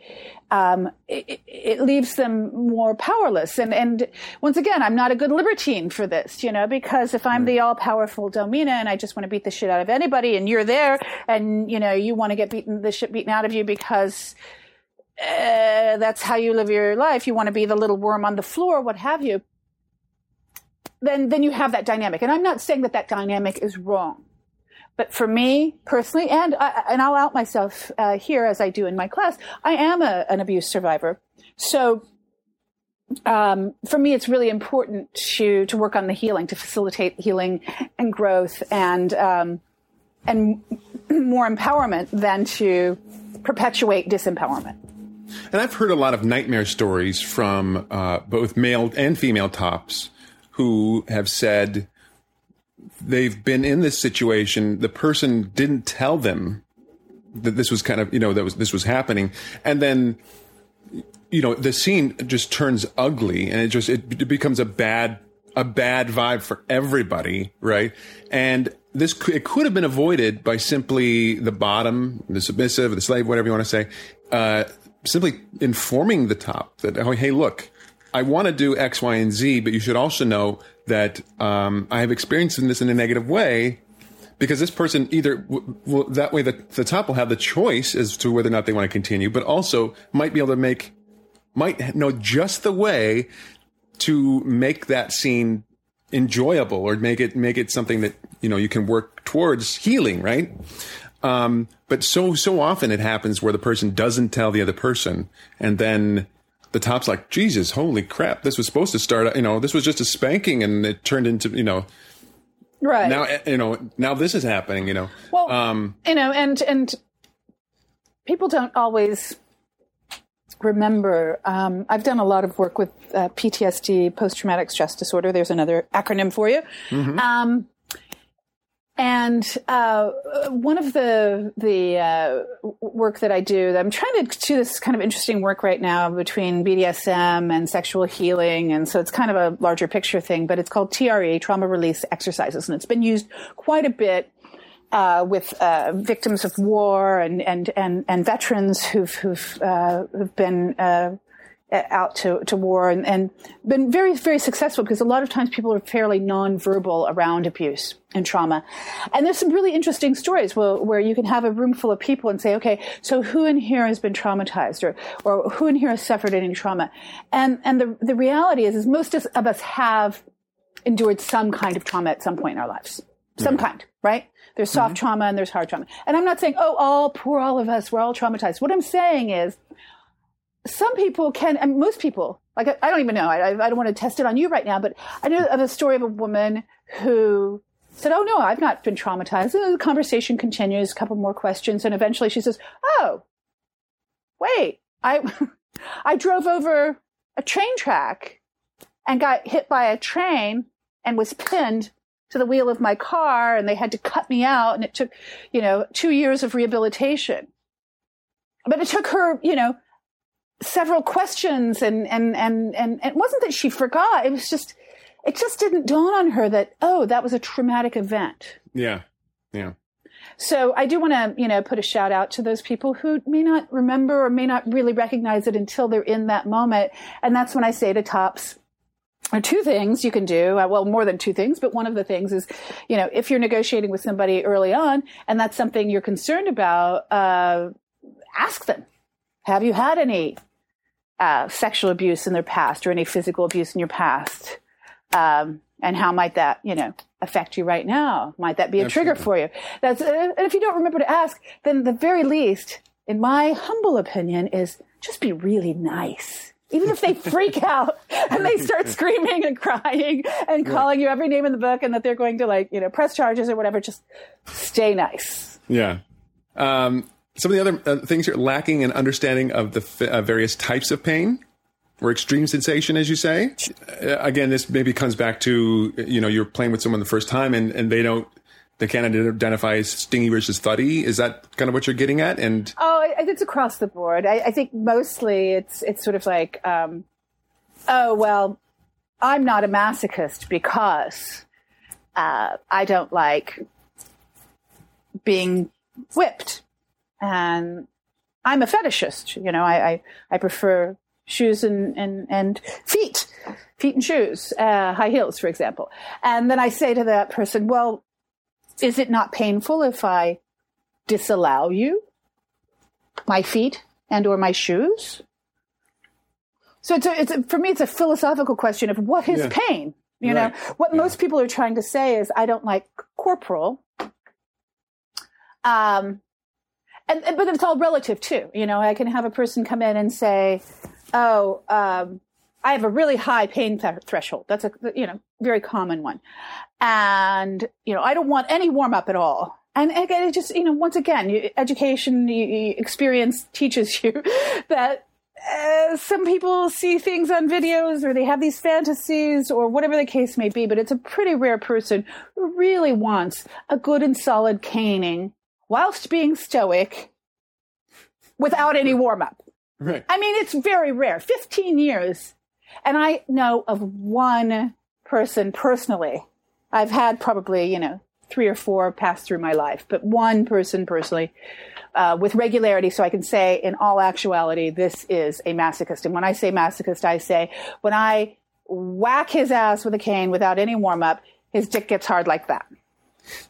C: um, it, it, leaves them more powerless. And, and once again, I'm not a good libertine for this, you know, because if I'm the all powerful domina and I just want to beat the shit out of anybody and you're there and, you know, you want to get beaten, the shit beaten out of you because uh, that's how you live your life. You want to be the little worm on the floor, what have you. Then, then you have that dynamic. And I'm not saying that that dynamic is wrong. But for me personally, and I, and I'll out myself uh, here as I do in my class, I am a, an abuse survivor. So um, for me, it's really important to to work on the healing, to facilitate healing and growth, and um, and more empowerment than to perpetuate disempowerment.
B: And I've heard a lot of nightmare stories from uh, both male and female tops who have said they've been in this situation. The person didn't tell them that this was kind of, you know, that was, this was happening. And then, you know, the scene just turns ugly and it just, it, it becomes a bad, a bad vibe for everybody. Right. And this, it could have been avoided by simply the bottom, the submissive, the slave, whatever you want to say, uh, simply informing the top that, oh, hey, look, I want to do X, Y, and Z, but you should also know that um, I have experienced this in a negative way because this person either will that way the, the top will have the choice as to whether or not they want to continue, but also might be able to make might know just the way to make that scene enjoyable or make it make it something that you know you can work towards healing, right? Um, but so so often it happens where the person doesn't tell the other person, and then the top's like, Jesus, holy crap! This was supposed to start. You know, this was just a spanking, and it turned into you know.
C: Right
B: now, you know, now this is happening. You know,
C: well, um, you know, and and people don't always remember. Um, I've done a lot of work with uh, PTSD, post traumatic stress disorder. There's another acronym for you. Mm-hmm. Um, and uh, one of the the uh, work that I do, I'm trying to do this kind of interesting work right now between BDSM and sexual healing, and so it's kind of a larger picture thing. But it's called TRE, trauma release exercises, and it's been used quite a bit uh, with uh, victims of war and and and, and veterans who've who've uh, who've been uh, out to, to war and, and been very very successful because a lot of times people are fairly nonverbal around abuse and trauma, and there's some really interesting stories where, where you can have a room full of people and say, okay, so who in here has been traumatized or or who in here has suffered any trauma, and and the the reality is is most of us have endured some kind of trauma at some point in our lives, some mm-hmm. kind, right? There's soft mm-hmm. trauma and there's hard trauma. And I'm not saying, oh, all poor all of us, we're all traumatized. What I'm saying is some people can, and most people, like, I don't even know, I, I don't want to test it on you right now, but I know of a story of a woman who said, oh, no, I've not been traumatized. And the conversation continues, a couple more questions. And eventually she says, oh, wait, I, [laughs] I drove over a train track and got hit by a train and was pinned to the wheel of my car and they had to cut me out and it took, you know, two years of rehabilitation. But it took her, you know, several questions and, and, and, and, it wasn't that she forgot. It was just, it just didn't dawn on her that, oh, that was a traumatic event.
B: Yeah. Yeah.
C: So I do want to, you know, put a shout out to those people who may not remember or may not really recognize it until they're in that moment. And that's when I say to tops, or two things you can do. Uh, well, more than two things, but one of the things is, you know, if you're negotiating with somebody early on and that's something you're concerned about, uh, ask them, have you had any uh, sexual abuse in their past or any physical abuse in your past? Um, and how might that, you know, affect you right now? Might that be a Absolutely. trigger for you? That's, uh, and if you don't remember to ask, then the very least, in my humble opinion, is just be really nice even if they [laughs] freak out and they start screaming and crying and calling you every name in the book and that they're going to like you know press charges or whatever just stay nice
B: yeah um, some of the other uh, things you're lacking in understanding of the f- uh, various types of pain or extreme sensation as you say uh, again this maybe comes back to you know you're playing with someone the first time and, and they don't they can't identify as stingy versus thuddy. Is that kind of what you're getting at? And
C: oh, it's across the board. I, I think mostly it's it's sort of like, um, oh well, I'm not a masochist because uh, I don't like being whipped, and I'm a fetishist. You know, I I, I prefer shoes and, and, and feet, feet and shoes, uh, high heels, for example. And then I say to that person, well, is it not painful if I disallow you my feet and or my shoes? So it's, a, it's a, for me, it's a philosophical question of what is yeah. pain? You right. know, what yeah. most people are trying to say is, I don't like corporal. Um, and, but it's all relative too. You know, I can have a person come in and say, "Oh, um, I have a really high pain th- threshold. That's a you know very common one, and you know I don't want any warm up at all. And again, it just you know once again, you, education, you, you experience teaches [laughs] you that uh, some people see things on videos or they have these fantasies or whatever the case may be, but it's a pretty rare person who really wants a good and solid caning whilst being stoic without any warm up.
B: Right.
C: I mean, it's very rare. 15 years and I know of one person personally. I've had probably, you know, three or four pass through my life, but one person personally uh, with regularity. So I can say in all actuality, this is a masochist. And when I say masochist, I say when I whack his ass with a cane without any warm up, his dick gets hard like that.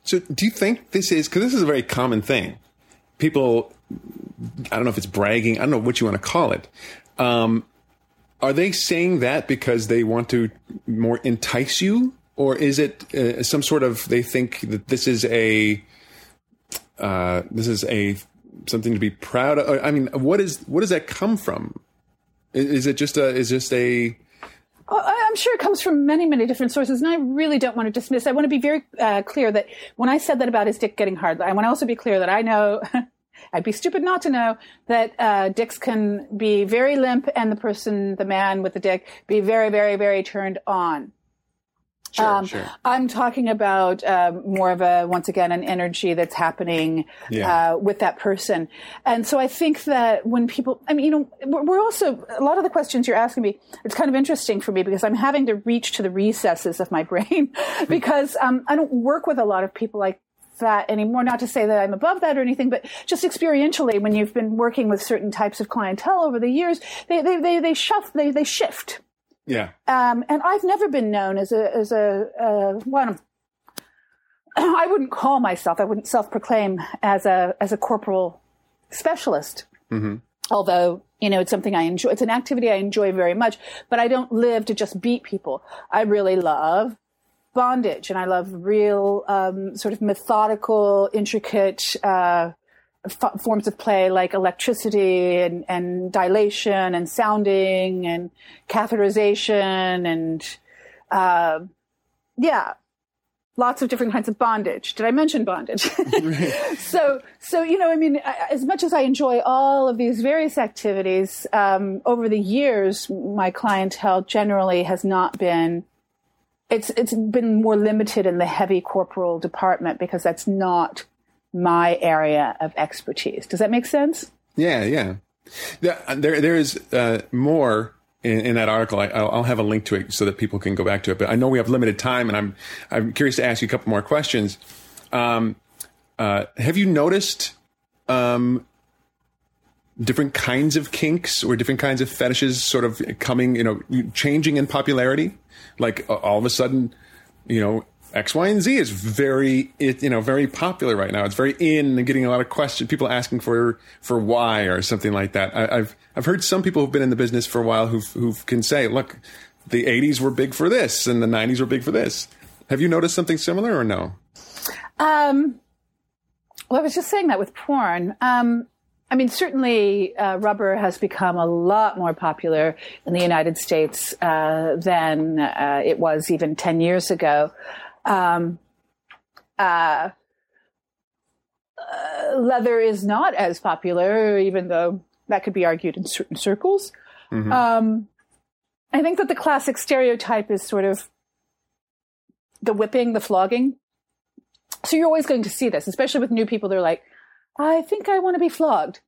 B: So do you think this is, because this is a very common thing. People, I don't know if it's bragging, I don't know what you want to call it. Um, are they saying that because they want to more entice you, or is it uh, some sort of they think that this is a uh, this is a something to be proud of? I mean, what is what does that come from? Is, is it just a? Is just a?
C: I'm sure it comes from many, many different sources, and I really don't want to dismiss. I want to be very uh, clear that when I said that about his dick getting hard, I want to also be clear that I know. [laughs] I'd be stupid not to know that uh, dicks can be very limp, and the person, the man with the dick, be very, very, very turned on.
B: Sure,
C: Um,
B: sure.
C: I'm talking about um, more of a, once again, an energy that's happening
B: Yeah.
C: uh, with that person. And so I think that when people, I mean, you know, we're we're also, a lot of the questions you're asking me, it's kind of interesting for me because I'm having to reach to the recesses of my [laughs] brain because um, I don't work with a lot of people like that anymore. Not to say that I'm above that or anything, but just experientially, when you've been working with certain types of clientele over the years, they, they, they, they shuff, they, they shift.
B: Yeah.
C: Um, and I've never been known as a as a uh, [clears throat] one. I wouldn't call myself. I wouldn't self-proclaim as a as a corporal specialist. Although you know it's something I enjoy. It's an activity I enjoy very much. But I don't live to just beat people. I really love bondage, and I love real um, sort of methodical, intricate. Uh, f- forms of play like electricity and, and dilation and sounding and catheterization and uh, yeah lots of different kinds of bondage. Did i mention bondage? [laughs] So so you know i mean as much as i enjoy all of these various activities um, over the years my clientele generally has not been it's it's been more limited in the heavy corporal department because that's not my area of expertise. Does that make sense?
B: Yeah, yeah. There, there, is uh, more in, in that article. I, I'll, I'll have a link to it so that people can go back to it. But I know we have limited time, and I'm I'm curious to ask you a couple more questions. Um, uh, have you noticed um, different kinds of kinks or different kinds of fetishes sort of coming, you know, changing in popularity? Like all of a sudden, you know, X, Y, and Z is very, it, you know, very popular right now. It's very in and getting a lot of questions. People asking for for why or something like that. I, I've I've heard some people who've been in the business for a while who who can say, look, the '80s were big for this and the '90s were big for this. Have you noticed something similar or no?
C: Um, well, I was just saying that with porn. Um, I mean, certainly uh, rubber has become a lot more popular in the United States uh, than uh, it was even 10 years ago. Um, uh, uh, leather is not as popular, even though that could be argued in certain circles. Um, I think that the classic stereotype is sort of the whipping, the flogging. So you're always going to see this, especially with new people. They're like, I think I want to be flogged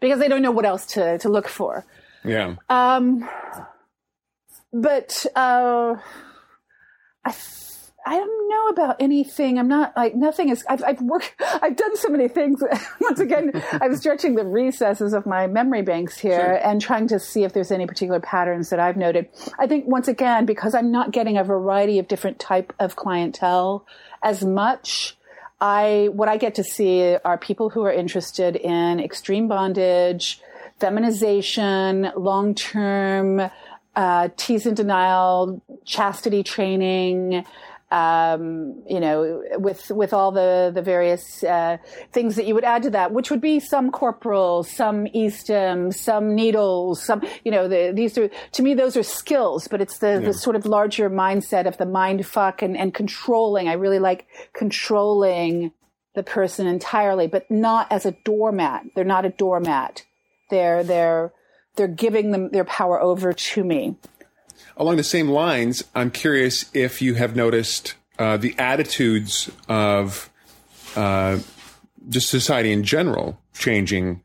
C: because they don't know what else to, to look for.
B: Yeah.
C: Um, but uh, I, I don't know about anything. I'm not like nothing is. I've, I've worked. [laughs] I've done so many things. [laughs] Once again, I'm stretching the recesses of my memory banks here and trying to see if there's any particular patterns that I've noted. I think once again because I'm not getting a variety of different type of clientele as much. I what I get to see are people who are interested in extreme bondage, feminization, long term uh, tease and denial, chastity training. Um, you know, with with all the the various uh, things that you would add to that, which would be some corporal, some SM, some needles, some you know, the, these are to me those are skills, but it's the the sort of larger mindset of the mind fuck and and controlling. I really like controlling the person entirely, but not as a doormat. They're not a doormat. They're they're they're giving them their power over to me.
B: Along the same lines, I'm curious if you have noticed uh, the attitudes of uh, just society in general changing.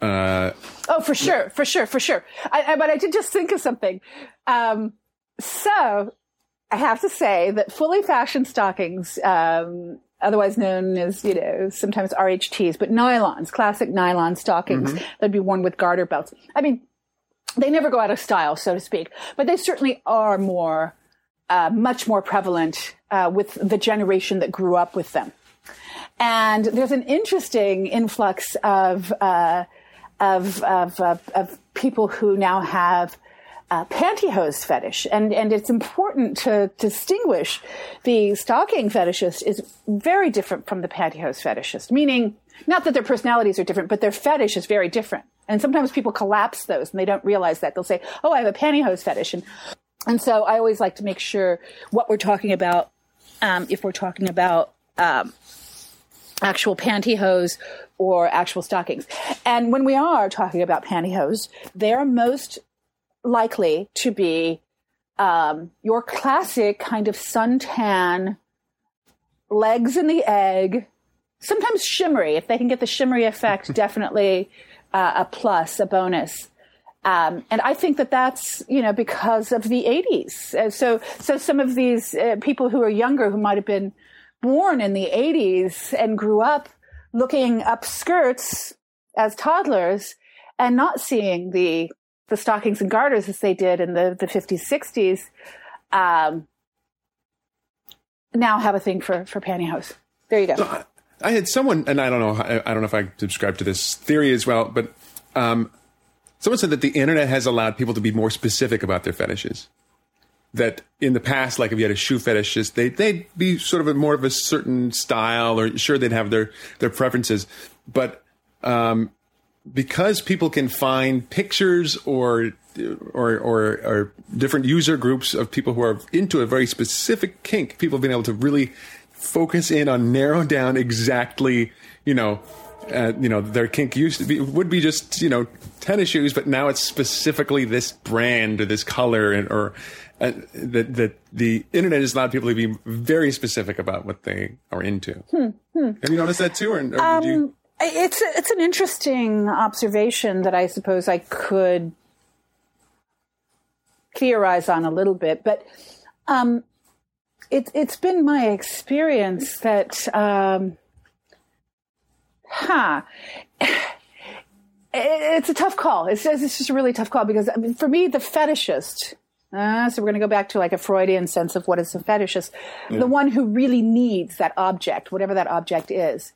B: Uh,
C: Oh, for sure, for sure, for sure. I, I, but I did just think of something. Um, so I have to say that fully fashioned stockings, um, otherwise known as, you know, sometimes RHTs, but nylons, classic nylon stockings that'd be worn with garter belts. I mean, they never go out of style, so to speak, but they certainly are more, uh, much more prevalent uh, with the generation that grew up with them. And there's an interesting influx of uh, of, of, of of people who now have uh, pantyhose fetish, and and it's important to distinguish the stocking fetishist is very different from the pantyhose fetishist. Meaning, not that their personalities are different, but their fetish is very different. And sometimes people collapse those and they don't realize that. They'll say, Oh, I have a pantyhose fetish. And, and so I always like to make sure what we're talking about, um, if we're talking about, um, actual pantyhose or actual stockings. And when we are talking about pantyhose, they're most likely to be um, your classic kind of suntan, legs in the egg, sometimes shimmery. If they can get the shimmery effect, [laughs] definitely uh, a plus, a bonus. Um, and I think that that's you know because of the 80s. Uh, so so some of these uh, people who are younger who might have been born in the 80s and grew up looking up skirts as toddlers and not seeing the the stockings and garters as they did in the, the 50s 60s um, now have a thing for for pantyhose there you go
B: So I, had someone, and I don't know, I don't know if I subscribe to this theory as well, but um, someone said that the internet has allowed people to be more specific about their fetishes. That in the past, like if you had a shoe fetishist, they they'd be sort of a more of a certain style, or sure they'd have their their preferences, but um, because people can find pictures or or, or or different user groups of people who are into a very specific kink, people have been able to really focus in on narrow down exactly, you know, uh, you know, their kink used to be would be just you know tennis shoes, but now it's specifically this brand or this color and or uh, that that the internet has allowed people to be very specific about what they are into. Have you noticed that too, or, or did you?
C: Um, it's it's an interesting observation that I suppose I could theorize on a little bit, but um, it, it's been my experience that, um, huh, it's a tough call. It's, it's just a really tough call because I mean, for me, the fetishist, uh, so we're going to go back to like a Freudian sense of what is a fetishist, the one who really needs that object, whatever that object is,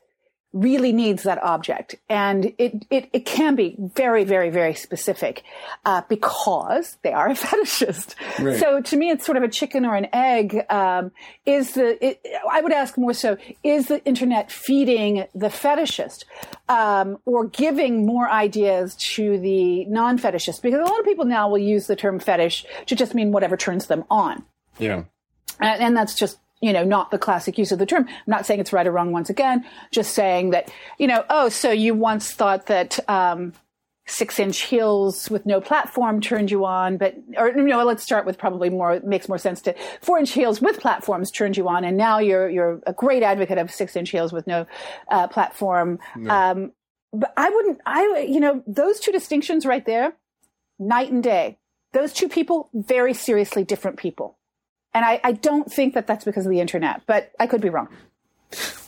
C: really needs that object. And it, it, it can be very, very, very specific uh, because they are a [laughs] fetishist.
B: Right.
C: So to me, it's sort of a chicken or an egg. Um, is the, it, I would ask more so, is the internet feeding the fetishist um, or giving more ideas to the non fetishist? Because a lot of people now will use the term fetish to just mean whatever turns them on.
B: Yeah.
C: And, and that's just, you know, not the classic use of the term. I'm not saying it's right or wrong once again, just saying that, you know, oh, so you once thought that, um, six inch heels with no platform turned you on, but, or, you know, let's start with probably more, makes more sense to four inch heels with platforms turned you on. And now you're, you're a great advocate of six inch heels with no, uh, platform. Um, but I wouldn't, I, you know, those two distinctions right there, night and day. Those two people, very seriously different people. And I, I don't think that that's because of the internet, but I could be wrong.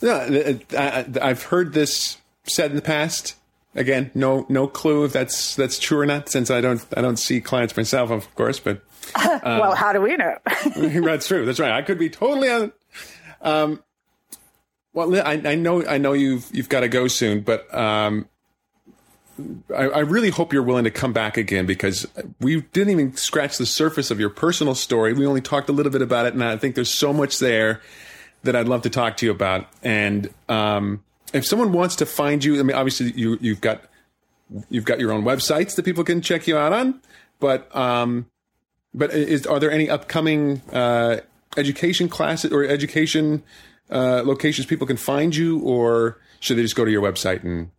B: No, I, have heard this said in the past. Again, no no clue if that's that's true or not, since I don't I don't see clients myself, of course. But [laughs]
C: well, how do we know? [laughs]
B: that's true. That's right. I could be totally on. Um, well, I, I know I know you've you've got to go soon, but um, I, I really hope you're willing to come back again because we didn't even scratch the surface of your personal story. We only talked a little bit about it, and I think there's so much there that I'd love to talk to you about. And um, if someone wants to find you, I mean, obviously you you've got you've got your own websites that people can check you out on, but um, but is are there any upcoming uh, education classes or education uh, locations people can find you, or should they just go to your website and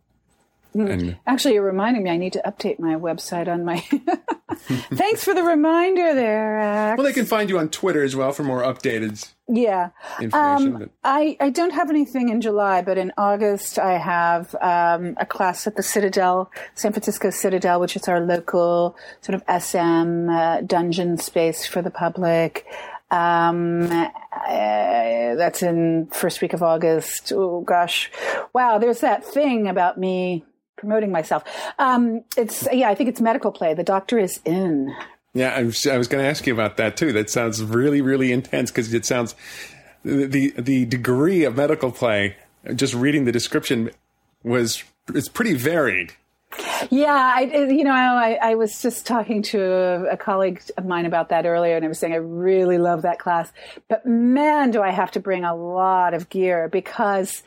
B: and
C: Actually, you're reminding me I need to update my website on my. [laughs] Thanks for the reminder there. Ax.
B: well, they can find you on Twitter as well for more updated
C: Yeah.
B: information.
C: Um,
B: but-
C: I, I don't have anything in July, but in August I have um, a class at the Citadel, San Francisco Citadel, which is our local sort of SM uh, dungeon space for the public. Um, uh, that's in first week of August. Oh gosh, wow! There's that thing about me promoting myself. Um, it's yeah, I think it's medical play. The doctor is in.
B: Yeah, I was, I was going to ask you about that too. That sounds really, really intense because it sounds the the degree of medical play. Just reading the description was it's pretty varied.
C: Yeah, I, you know, I, I was just talking to a, a colleague of mine about that earlier, and I was saying I really love that class, but man, do I have to bring a lot of gear because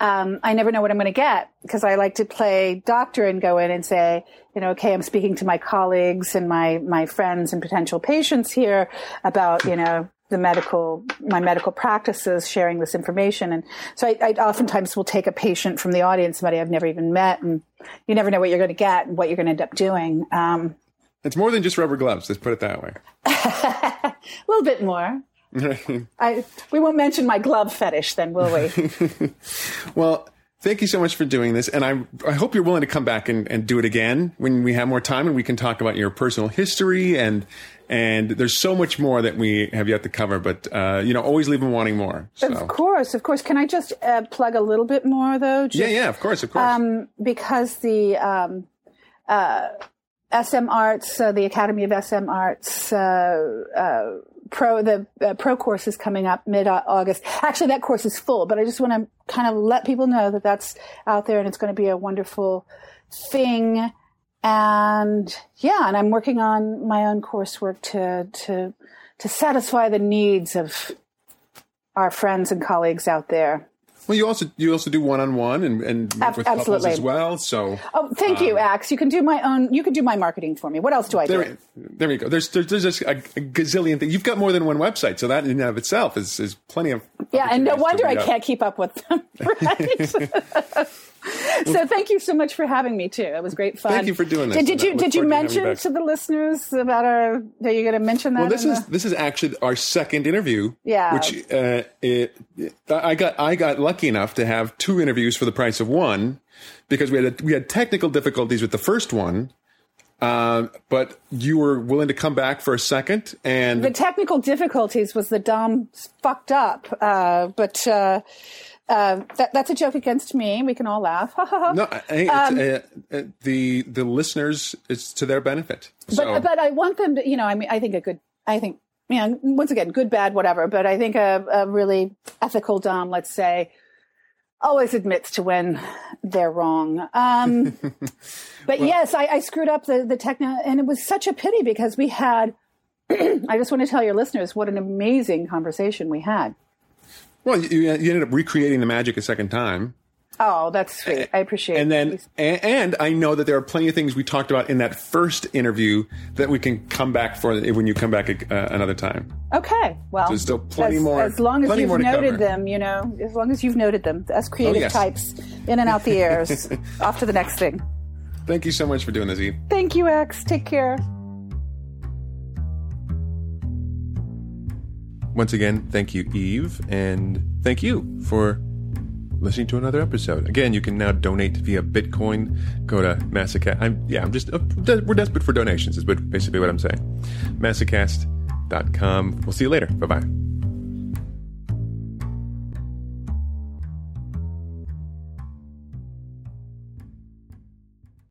C: um, I never know what I'm going to get because I like to play doctor and go in and say, you know, okay, I'm speaking to my colleagues and my my friends and potential patients here about, you know, the medical my medical practices, sharing this information, and so I, I oftentimes will take a patient from the audience, somebody I've never even met, and you never know what you're going to get and what you're going to end up doing. Um,
B: it's more than just rubber gloves. Let's put it that way. [laughs]
C: a little bit more. [laughs] I, we won't mention my glove fetish then, will we? [laughs]
B: well, thank you so much for doing this. And I, I hope you're willing to come back and, and do it again when we have more time and we can talk about your personal history and, and there's so much more that we have yet to cover, but, uh, you know, always leave them wanting more. So.
C: Of course, of course. Can I just uh, plug a little bit more though? Just,
B: yeah, yeah, of course, of course.
C: Um, because the, um, uh, SM Arts, uh, the Academy of SM Arts, uh, uh, pro the uh, pro course is coming up mid August. Actually, that course is full, but I just want to kind of let people know that that's out there and it's going to be a wonderful thing. And yeah, and I'm working on my own coursework to to to satisfy the needs of our friends and colleagues out there.
B: Well, you also you also do one on one and and work with
C: Absolutely.
B: couples as well. So
C: oh, thank you, um, Axe. You can do my own. You can do my marketing for me. What else do I
B: there,
C: do?
B: there you go. There's there's, there's just a, a gazillion things. You've got more than one website, so that in and of itself is is plenty of.
C: Yeah, and no wonder I can't keep up with them. [laughs] Right. [laughs] [laughs] so thank you so much for having me too. It was great fun.
B: Thank you for doing this,
C: Did, did you did you
B: forward to
C: mention to the listeners about our? Are you going to mention that?
B: Well, this is
C: the-
B: this is actually our second interview.
C: Yeah.
B: Which uh, it, I got I got lucky enough to have two interviews for the price of one because we had we had technical difficulties with the first one. Uh, but you were willing to come back for a second, and
C: the technical difficulties was the Dom fucked up, uh, but. Uh, uh, that, that's a joke against me. We can all laugh. [laughs]
B: no, I-
C: Um,
B: uh, uh, the the listeners it's to their benefit. So,
C: but but I want them to, you know, I mean, I think a good, I think, you know, once again, good, bad, whatever. But I think a, a really ethical dom, let's say, always admits to when they're wrong. Um, [laughs] but yes, I, I screwed up the the techno, and it was such a pity because we had. [clears throat] I just want to tell your listeners what an amazing conversation we had.
B: Well, you, you ended up recreating the magic a second time.
C: Oh, that's sweet. I appreciate it.
B: And then, and, and I know that there are plenty of things we talked about in that first interview that we can come back for when you come back uh, another time.
C: Okay, well,
B: There's still plenty
C: as,
B: more-
C: As long as you've noted
B: cover.
C: them, you know, as long as you've noted them, us creative
B: Oh, yes.
C: types, in and out the [laughs] ears. Off to the next thing.
B: Thank you so much for doing this, Eve.
C: Thank you, X. Take care.
B: Once again, thank you, Eve, and thank you for listening to another episode. Again, you can now donate via Bitcoin. Go to Masocast. I'm yeah, I'm just uh, we're desperate for donations. Is basically what I'm saying. Masocast.com. We'll see you later. Bye bye.